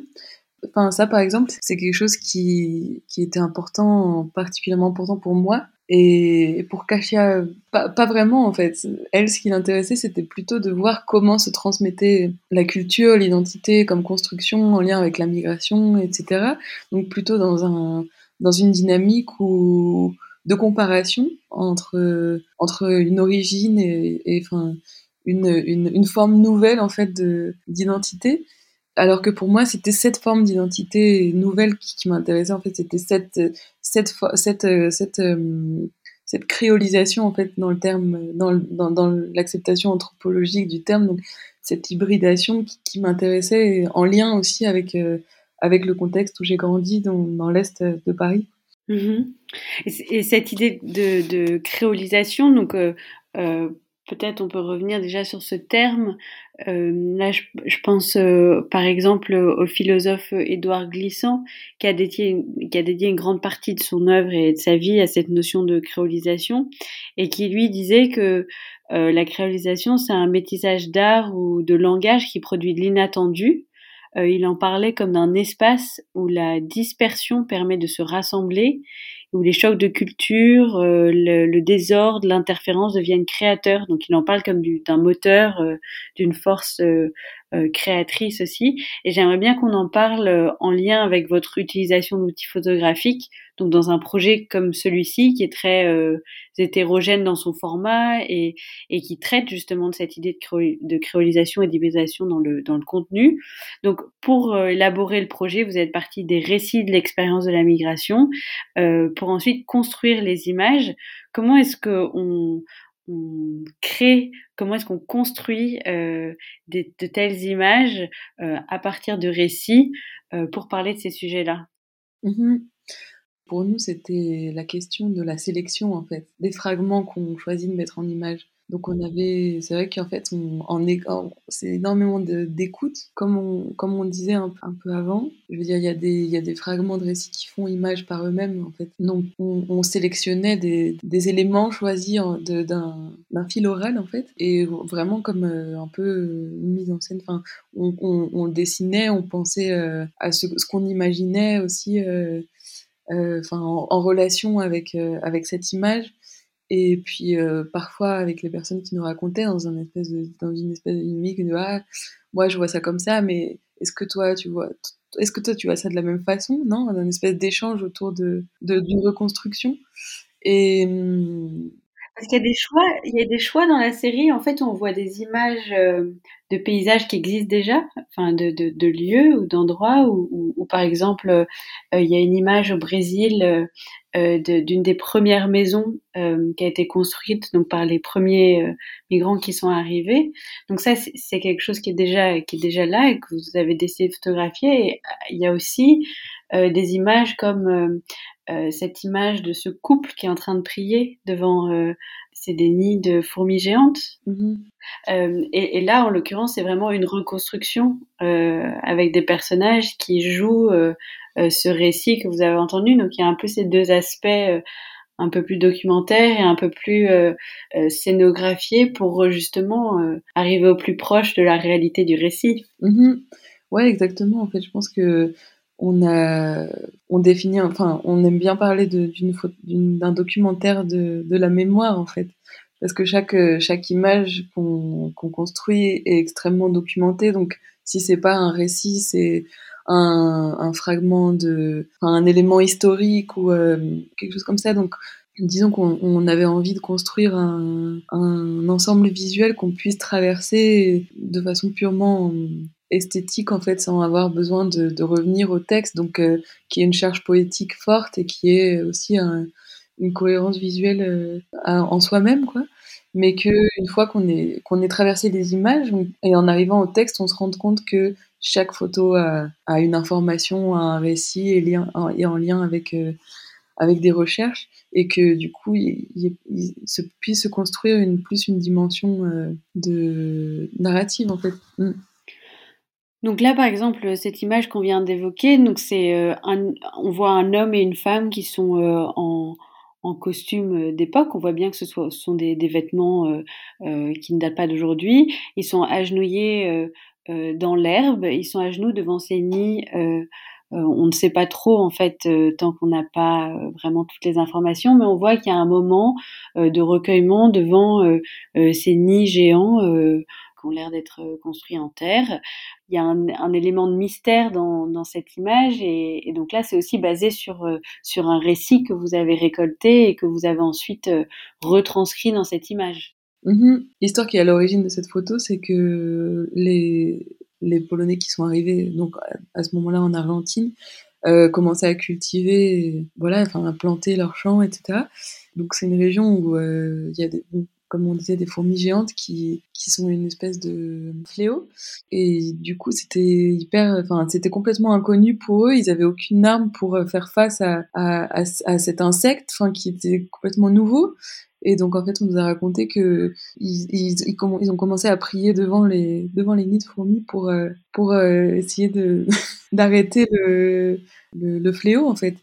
Enfin, ça, par exemple, c'est quelque chose qui, qui était important, particulièrement important pour moi, et pour Kashia, pas, vraiment en fait. Elle, ce qui l'intéressait, c'était plutôt de voir comment se transmettait la culture, l'identité comme construction en lien avec la migration, etc. Donc plutôt dans, un, dans une dynamique où, de comparaison entre, entre une origine et, enfin, une, une, une, forme nouvelle en fait d'identité. Alors que pour moi, c'était cette forme d'identité nouvelle qui, m'intéressait. En fait, c'était cette, cette, cette, euh, cette, euh, cette créolisation en fait dans le terme, dans, dans, l'acceptation anthropologique du terme, donc cette hybridation qui, m'intéressait en lien aussi avec euh, avec le contexte où j'ai grandi dans, l'est de Paris. Mmh et, et, cette idée de, créolisation, donc euh, peut-être on peut revenir déjà sur ce terme. Euh, là, je, pense euh, par exemple au philosophe Édouard Glissant, qui a, dédié, une grande partie de son œuvre et de sa vie à cette notion de créolisation, et qui lui disait que euh, la créolisation, c'est un métissage d'art ou de langage qui produit de l'inattendu. il en parlait comme d'un espace où la dispersion permet de se rassembler où les chocs de culture, euh, le, désordre, l'interférence deviennent créateurs. Donc il en parle comme d'un moteur, euh, d'une force euh, créatrice aussi. Et j'aimerais bien qu'on en parle en lien avec votre utilisation d'outils photographiques dans un projet comme celui-ci qui est très euh, hétérogène dans son format et, qui traite justement de cette idée de, créolisation et d'hybridation dans le, contenu. Donc pour euh, élaborer le projet, vous êtes parti des récits de l'expérience de la migration euh, pour ensuite construire les images. Comment est-ce que on, on crée, comment est-ce qu'on construit de telles images à partir de récits pour parler de ces sujets-là? Mmh pour nous, c'était la question de la sélection, en fait, des fragments qu'on choisit de mettre en image. Donc on avait, c'est vrai qu'en fait, c'est énormément d'écoute, comme on, disait un, peu avant. Je veux dire, il y, a des, fragments de récits qui font image par eux-mêmes, en fait. Donc on, sélectionnait des, éléments choisis d'un fil oral, en fait, et vraiment comme euh, un peu une mise en scène. Enfin, on, dessinait, on pensait euh, à ce, qu'on imaginait aussi. Euh, euh, enfin en, relation avec euh, avec cette image. Et puis euh, parfois avec les personnes qui nous racontaient dans un espèce de, une espèce de dynamique de ah moi je vois ça comme ça mais est-ce que toi tu vois est-ce que toi tu vois ça de la même façon non? Un espèce d'échange autour de d'une reconstruction. Et hum, parce qu'il y a des choix, il y a des choix dans la série. En fait, on voit des images euh, de paysages qui existent déjà, enfin de, de, de lieux ou d'endroits où, où, par exemple, euh, il y a une image au Brésil euh, d'une des premières maisons qui a été construite donc par les premiers migrants qui sont arrivés. Donc ça, c'est quelque chose qui est déjà qui est déjà là et que vous avez décidé de photographier. Il y a aussi des images comme euh, cette image de ce couple qui est en train de prier devant euh, c'est des nids de fourmis géantes. Mm-hmm. Euh, et, et, là, en l'occurrence, c'est vraiment une reconstruction euh, avec des personnages qui jouent euh, ce récit que vous avez entendu. Donc, il y a un peu ces deux aspects un peu plus documentaires et un peu plus scénographiés pour justement arriver au plus proche de la réalité du récit. Mm-hmm. Ouais, exactement. En fait, je pense que on a, on définit, enfin, on aime bien parler d'un documentaire de, de, la mémoire en fait, parce que chaque chaque image qu'on construit est extrêmement documentée. Donc si c'est pas un récit, c'est un, un, fragment de, un élément historique ou quelque chose comme ça. Donc disons qu'on avait envie de construire un, un ensemble visuel qu'on puisse traverser de façon purement esthétique en fait sans avoir besoin de, revenir au texte donc euh, qui est une charge poétique forte et qui est aussi une cohérence visuelle euh, en soi-même quoi mais que une fois qu'on est qu'on est traversé les images et en arrivant au texte on se rend compte que chaque photo a, une information a un récit et, lien, est en lien avec euh, avec des recherches et que du coup il, se puisse se construire plus une dimension de narrative en fait. Mm. Donc là, par exemple, cette image qu'on vient d'évoquer, donc c'est euh, on voit un homme et une femme qui sont euh, en, en, costume d'époque. On voit bien que ce, soit, sont des, vêtements qui ne datent pas d'aujourd'hui. Ils sont agenouillés dans l'herbe. Ils sont à genoux devant ces nids euh, on ne sait pas trop en fait euh, tant qu'on n'a pas euh, vraiment toutes les informations, mais on voit qu'il y a un moment de recueillement devant ces nids géants qui ont l'air d'être construits en terre. Il y a un, élément de mystère dans, cette image et, donc là c'est aussi basé sur un récit que vous avez récolté et que vous avez ensuite retranscrit dans cette image. Mm-hmm. L'histoire qui est à l'origine de cette photo, c'est que les, Polonais qui sont arrivés donc à ce moment-là en Argentine euh, commençaient à cultiver, voilà, à planter leurs champs, etc. Donc c'est une région où il y a des, comme on disait, des fourmis géantes qui, qui sont une espèce de fléau. Et du coup, c'était hyper, enfin, c'était complètement inconnu pour eux. Ils avaient aucune arme pour euh, faire face à, à, à, cet insecte, enfin, qui était complètement nouveau. Et donc en fait, on nous a raconté que ils, ils, ont commencé à prier devant les devant les nids de fourmis pour euh, pour euh, essayer de [LAUGHS] d'arrêter le, le, le fléau en fait.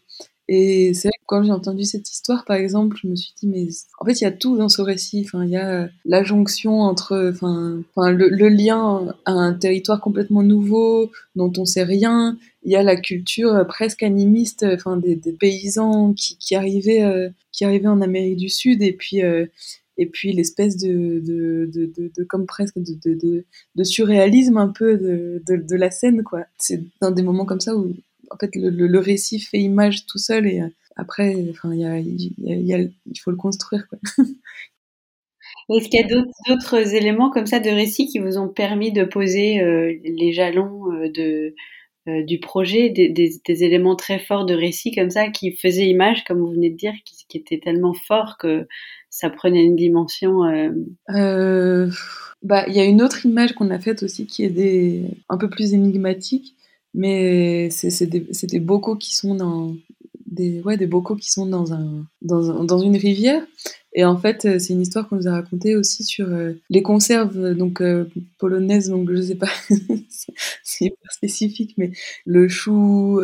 Et c'est vrai que quand j'ai entendu cette histoire, par exemple, je me suis dit, mais en fait, il y a tout dans ce récit. Enfin, il y a la jonction entre, enfin, enfin le, lien à un territoire complètement nouveau dont on sait rien. Il y a la culture presque animiste, enfin, des, paysans qui, qui arrivaient, euh, qui arrivaient en Amérique du Sud, et puis. Euh, et puis l'espèce de, de, de, de, comme presque de, surréalisme un peu de la scène quoi c'est dans des moments comme ça où en fait, le, le, récit fait image tout seul et euh, après, enfin, y a, y y a, il faut le construire. [LAUGHS] Est-ce qu'il y a d'autres éléments comme ça de récit qui vous ont permis de poser euh, les jalons euh, de, euh, du projet, des, des, des, éléments très forts de récit comme ça qui faisaient image, comme vous venez de dire, qui, qui étaient tellement forts que ça prenait une dimension Bah, il y a une autre image qu'on a faite aussi qui est des, un peu plus énigmatique mais c'est des, bocaux qui sont dans des ouais des bocaux qui sont dans un dans, dans une rivière. Et en fait euh, c'est une histoire qu'on nous a racontée aussi sur euh, les conserves donc euh, polonaises donc je sais pas [LAUGHS] c'est hyper spécifique mais le chou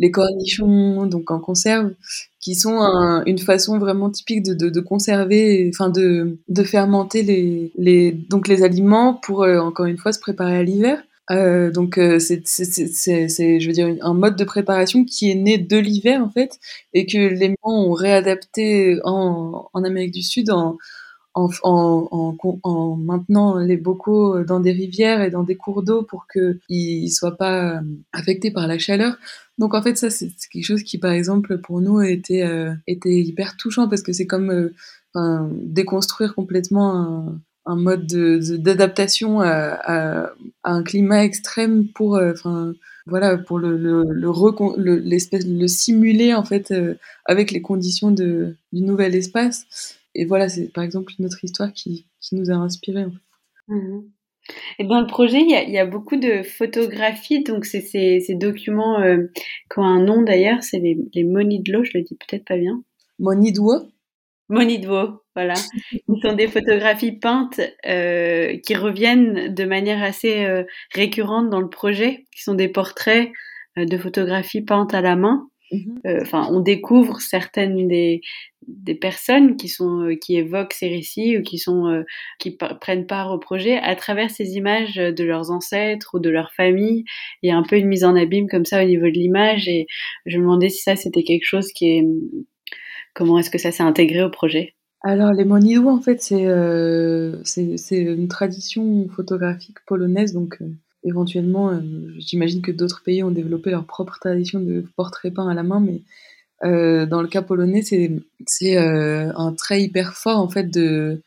les cornichons donc en conserve qui sont une façon vraiment typique de, de, de conserver enfin de, de fermenter les, les donc les aliments pour encore une fois se préparer à l'hiver euh, donc euh, c'est, je veux dire, un mode de préparation qui est né de l'hiver en fait, et que les gens ont réadapté en, en Amérique du Sud en, en, en, en, maintenant les bocaux dans des rivières et dans des cours d'eau pour qu'ils ne soient pas euh, affectés par la chaleur. Donc en fait ça c'est quelque chose qui par exemple pour nous était, euh, était hyper touchant parce que c'est comme déconstruire complètement un, un mode d'adaptation à, à, à, un climat extrême pour, euh, enfin, voilà, pour le, le, le, l'espèce, le, simuler en fait euh, avec les conditions de, du nouvel espace. Et voilà, c'est par exemple une autre histoire qui, qui nous a inspiré. Mmh Et dans le projet, il y a, il y a beaucoup de photographies, donc c'est ces, ces documents euh, qui ont un nom d'ailleurs, c'est les, les de l'eau, je le dis peut-être pas bien. Monidwo, voilà. [LAUGHS] Ce sont des photographies peintes euh, qui reviennent de manière assez euh, récurrente dans le projet, qui sont des portraits euh, de photographies peintes à la main. Mhm. Euh, enfin, on découvre certaines des, des personnes qui sont euh, qui évoquent ces récits ou qui sont qui prennent part au projet à travers ces images de leurs ancêtres ou de leur famille. Il y a un peu une mise en abîme comme ça au niveau de l'image et je me demandais si ça c'était quelque chose qui est Comment est-ce que ça s'est intégré au projet? Alors, les monidou, en fait, c'est euh, une tradition photographique polonaise, donc euh, éventuellement, euh, j'imagine que d'autres pays ont développé leur propre tradition de portrait peint à la main, mais dans le cas polonais, c'est un trait hyper fort, en fait, de,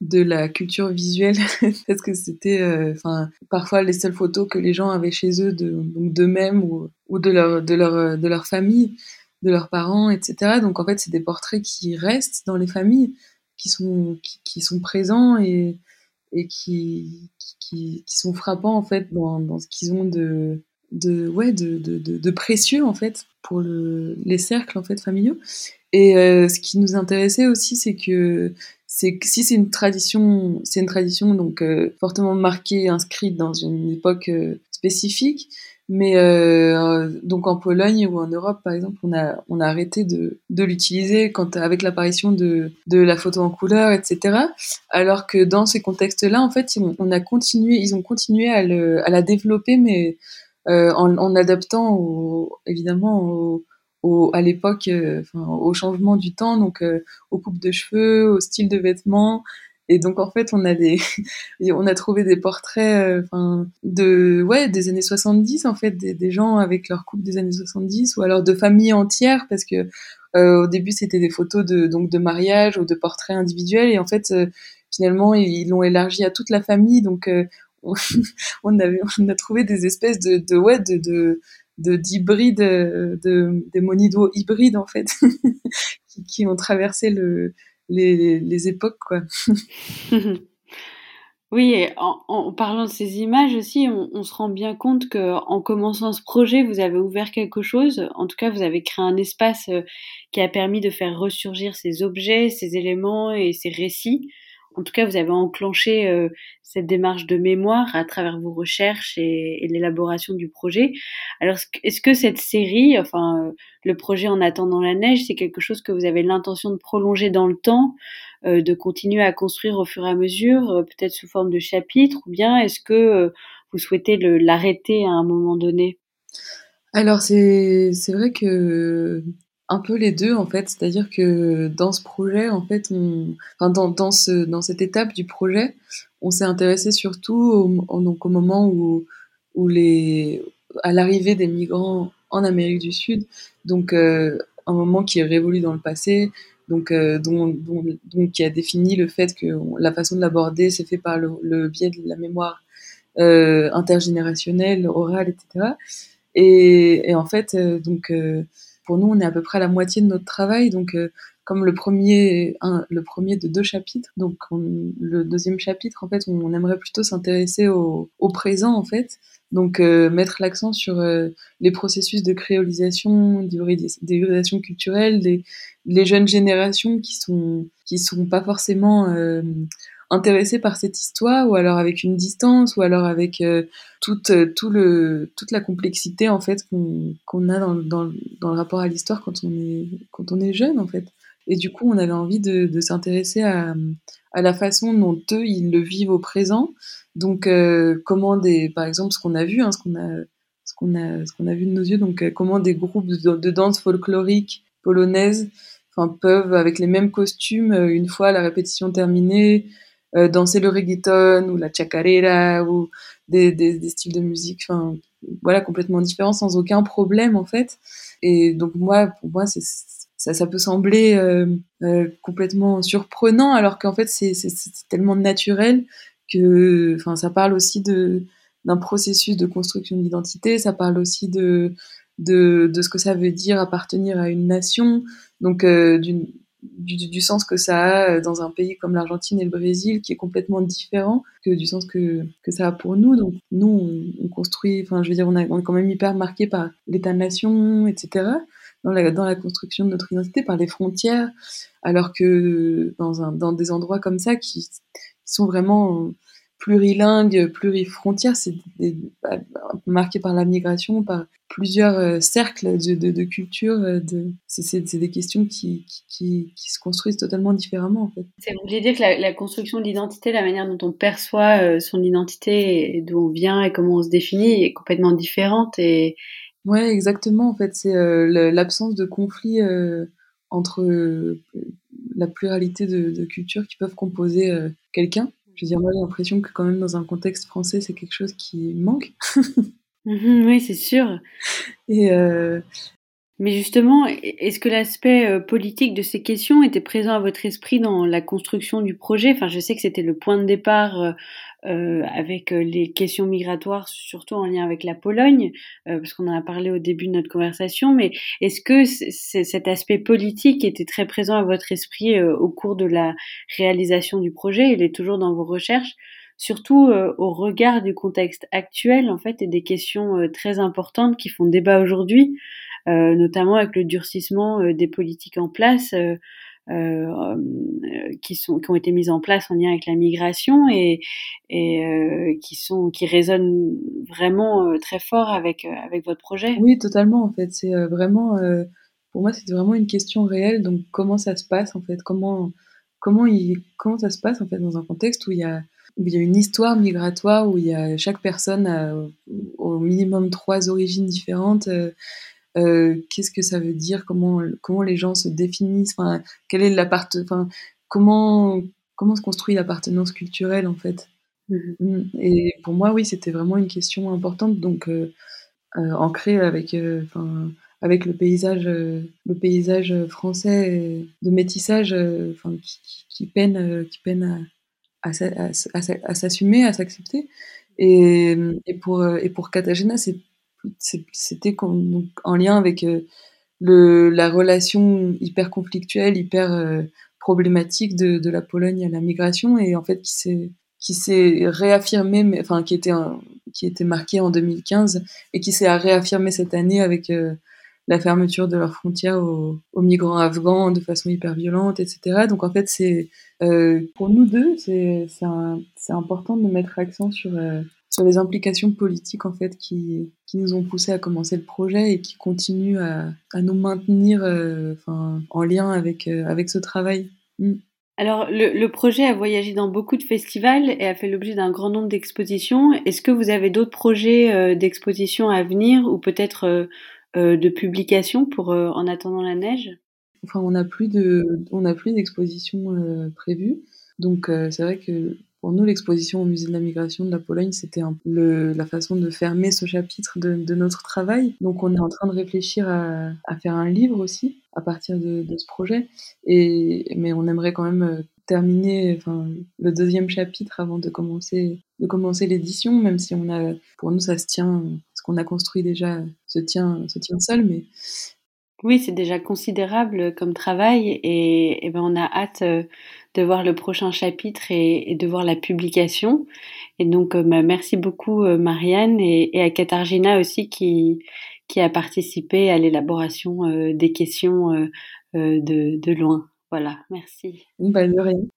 de la culture visuelle [LAUGHS] parce que c'était parfois les seules photos que les gens avaient chez eux donc d'eux-mêmes ou, ou de leur de leur de leur famille de leurs parents, etc. Donc en fait, c'est des portraits qui restent dans les familles, qui sont, qui, sont présents et, et qui, qui, sont frappants en fait dans, dans ce qu'ils ont de, de, ouais, de, de, de, précieux en fait pour le, les cercles en fait familiaux. Et euh, ce qui nous intéressait aussi, c'est que c'est si c'est une tradition, c'est une tradition donc euh, fortement marquée, inscrite dans une époque euh, spécifique, mais euh, donc en Pologne ou en Europe, par exemple, on a, on a arrêté de, de l'utiliser quand avec l'apparition de, de la photo en couleur, etc. Alors que dans ces contextes-là, en fait, on, a continué, ils ont continué à, le, à la développer, mais euh, en, en, adaptant évidemment au, à l'époque, euh, au changement du temps, donc aux coupes de cheveux, au style de vêtements, et donc en fait, on a des, [LAUGHS] on a trouvé des portraits, euh, enfin, de, ouais, des années 70 en fait, des, gens avec leur couple des années 70, ou alors de familles entières, parce que euh, au début c'était des photos de donc de mariage ou de portraits individuels, et en fait euh, finalement ils l'ont élargi à toute la famille, donc [LAUGHS] on, a trouvé des espèces de, ouais, de, de de d'hybrides, de, des monidos hybrides en fait, [LAUGHS] qui, ont traversé le, les, époques, quoi. [LAUGHS] Oui, en, parlant de ces images aussi, on, se rend bien compte que en commençant ce projet, vous avez ouvert quelque chose. En tout cas, vous avez créé un espace euh, qui a permis de faire ressurgir ces objets, ces éléments et ces récits en tout cas, vous avez enclenché euh, cette démarche de mémoire à travers vos recherches et, l'élaboration du projet. Alors, est-ce que cette série, enfin, euh, le projet En attendant la neige, c'est quelque chose que vous avez l'intention de prolonger dans le temps, euh, de continuer à construire au fur et à mesure, peut-être sous forme de chapitre, ou bien est-ce que vous souhaitez l'arrêter à un moment donné? Alors c'est vrai que un peu les deux en fait, c'est-à-dire que dans ce projet, en fait, enfin, dans, dans, ce, dans cette étape du projet, on s'est intéressé surtout au, donc au moment où, où les, à l'arrivée des migrants en Amérique du Sud, donc euh, un moment qui est révolu dans le passé, donc, euh, donc qui a défini le fait que la façon de l'aborder s'est fait par le, biais de la mémoire euh, intergénérationnelle, orale, etc. Et, en fait, donc pour nous, on est à peu près à la moitié de notre travail. Donc, euh, comme le premier, le premier de deux chapitres, donc le deuxième chapitre, en fait, on, aimerait plutôt s'intéresser au, au, présent, en fait. Donc, euh, mettre l'accent sur euh, les processus de créolisation, d'hybridation culturelle, des, les jeunes générations qui sont qui sont pas forcément intéressé par cette histoire ou alors avec une distance ou alors avec euh, toute euh, toute la complexité en fait qu'on a dans, dans, dans, le rapport à l'histoire quand on est quand on est jeune en fait. Et du coup on avait envie de, de s'intéresser à, à la façon dont eux ils le vivent au présent. Donc euh, comment des par exemple ce qu'on a vu hein, ce qu'on a ce qu'on a ce qu'on a vu de nos yeux donc comment des groupes de, de danse folklorique polonaise enfin peuvent avec les mêmes costumes une fois la répétition terminée euh, danser le reggaeton ou la chacarera ou des, styles de musique, enfin voilà complètement différents sans aucun problème en fait. Et donc moi, pour moi, ça, ça peut sembler euh, euh, complètement surprenant alors qu'en fait c'est tellement naturel que, enfin, ça parle aussi de d'un processus de construction d'identité, ça parle aussi de, de, ce que ça veut dire appartenir à une nation, donc d'une du, sens que ça a euh, dans un pays comme l'Argentine et le Brésil, qui est complètement différent que du sens que, que ça a pour nous. Donc nous, on, construit, enfin je veux dire, on, est quand même hyper marqué par l'État-nation, etc., dans la, dans la construction de notre identité, par les frontières, alors que dans, un, dans des endroits comme ça qui sont vraiment plurilingue, plurifrontière, c'est marqué par la migration, par plusieurs euh, cercles de, de, de culture. Euh, de, c'est, des questions qui, qui, qui, se construisent totalement différemment, en fait. Vous voulez dire que la, la construction de l'identité, la manière dont on perçoit euh, son identité, d'où on vient et comment on se définit, est complètement différente et... Ouais, exactement. En fait, c'est l'absence de conflit entre la pluralité de, cultures qui peuvent composer quelqu'un. Je veux dire, moi, j'ai l'impression que quand même dans un contexte français, c'est quelque chose qui manque. [LAUGHS] Mhm, oui, c'est sûr. Et, euh, mais justement, est-ce que l'aspect euh, politique de ces questions était présent à votre esprit dans la construction du projet? Enfin, je sais que c'était le point de départ euh, euh avec euh, les questions migratoires, surtout en lien avec la Pologne, euh, parce qu'on en a parlé au début de notre conversation. Mais est-ce que cet aspect politique était très présent à votre esprit au cours de la réalisation du projet? Il est toujours dans vos recherches surtout au regard du contexte actuel en fait et des questions très importantes qui font débat aujourd'hui euh, notamment avec le durcissement euh, des politiques en place. Euh, qui sont qui ont été mises en place en lien avec la migration et, qui sont qui résonnent vraiment très fort avec avec votre projet. Oui, totalement. En fait, c'est vraiment pour moi c'est vraiment une question réelle. Donc comment ça se passe en fait? Comment comment comment ça se passe en fait dans un contexte où il y a où il y a une histoire migratoire où il y a chaque personne a au minimum trois origines différentes euh, qu'est-ce que ça veut dire, comment, comment les gens se définissent, enfin, quelle est enfin, comment, comment se construit l'appartenance culturelle en fait? Mm-hmm. Mm. Et pour moi, oui, c'était vraiment une question importante, donc euh, euh, ancrée avec, enfin, avec le paysage, le paysage français de métissage, enfin, qui, qui, peine, qui peine à, à, à, s'assumer, à s'accepter. Et, et, pour, et pour Katagena, c'est c'était en lien avec euh, la relation hyper conflictuelle, hyper euh, problématique de, la Pologne à la migration et en fait qui s'est qui s'est réaffirmé, enfin qui était qui était marqué en 2015 et qui s'est réaffirmé cette année avec euh, la fermeture de leurs frontières aux, migrants afghans de façon hyper violente, etc. Donc en fait c'est pour nous deux c'est c'est important de mettre accent sur sur les implications politiques en fait qui, qui nous ont poussé à commencer le projet et qui continuent à, à nous maintenir euh, enfin, en lien avec, euh, avec ce travail. Mm. Alors, le, le, projet a voyagé dans beaucoup de festivals et a fait l'objet d'un grand nombre d'expositions. Est-ce que vous avez d'autres projets euh, d'exposition à venir ou peut-être de publication pour En attendant la neige? Enfin, on n'a plus de, on n'a plus d'exposition prévue. Donc, c'est vrai que pour nous, l'exposition au musée de la migration de la Pologne, c'était la façon de fermer ce chapitre de, notre travail. Donc on est en train de réfléchir à, faire un livre aussi à partir de, ce projet. Et, mais on aimerait quand même euh, terminer le deuxième chapitre avant de commencer, l'édition, même si pour nous, ça se tient, ce qu'on a construit déjà se tient, se tient seul, mais oui, c'est déjà considérable comme travail et, et ben on a hâte euh, de voir le prochain chapitre et, de voir la publication. Et donc, euh, bah, merci beaucoup euh, Marianne et, à Katarzyna aussi qui, qui a participé à l'élaboration des questions de, de loin. Voilà, merci. Bah, de rien.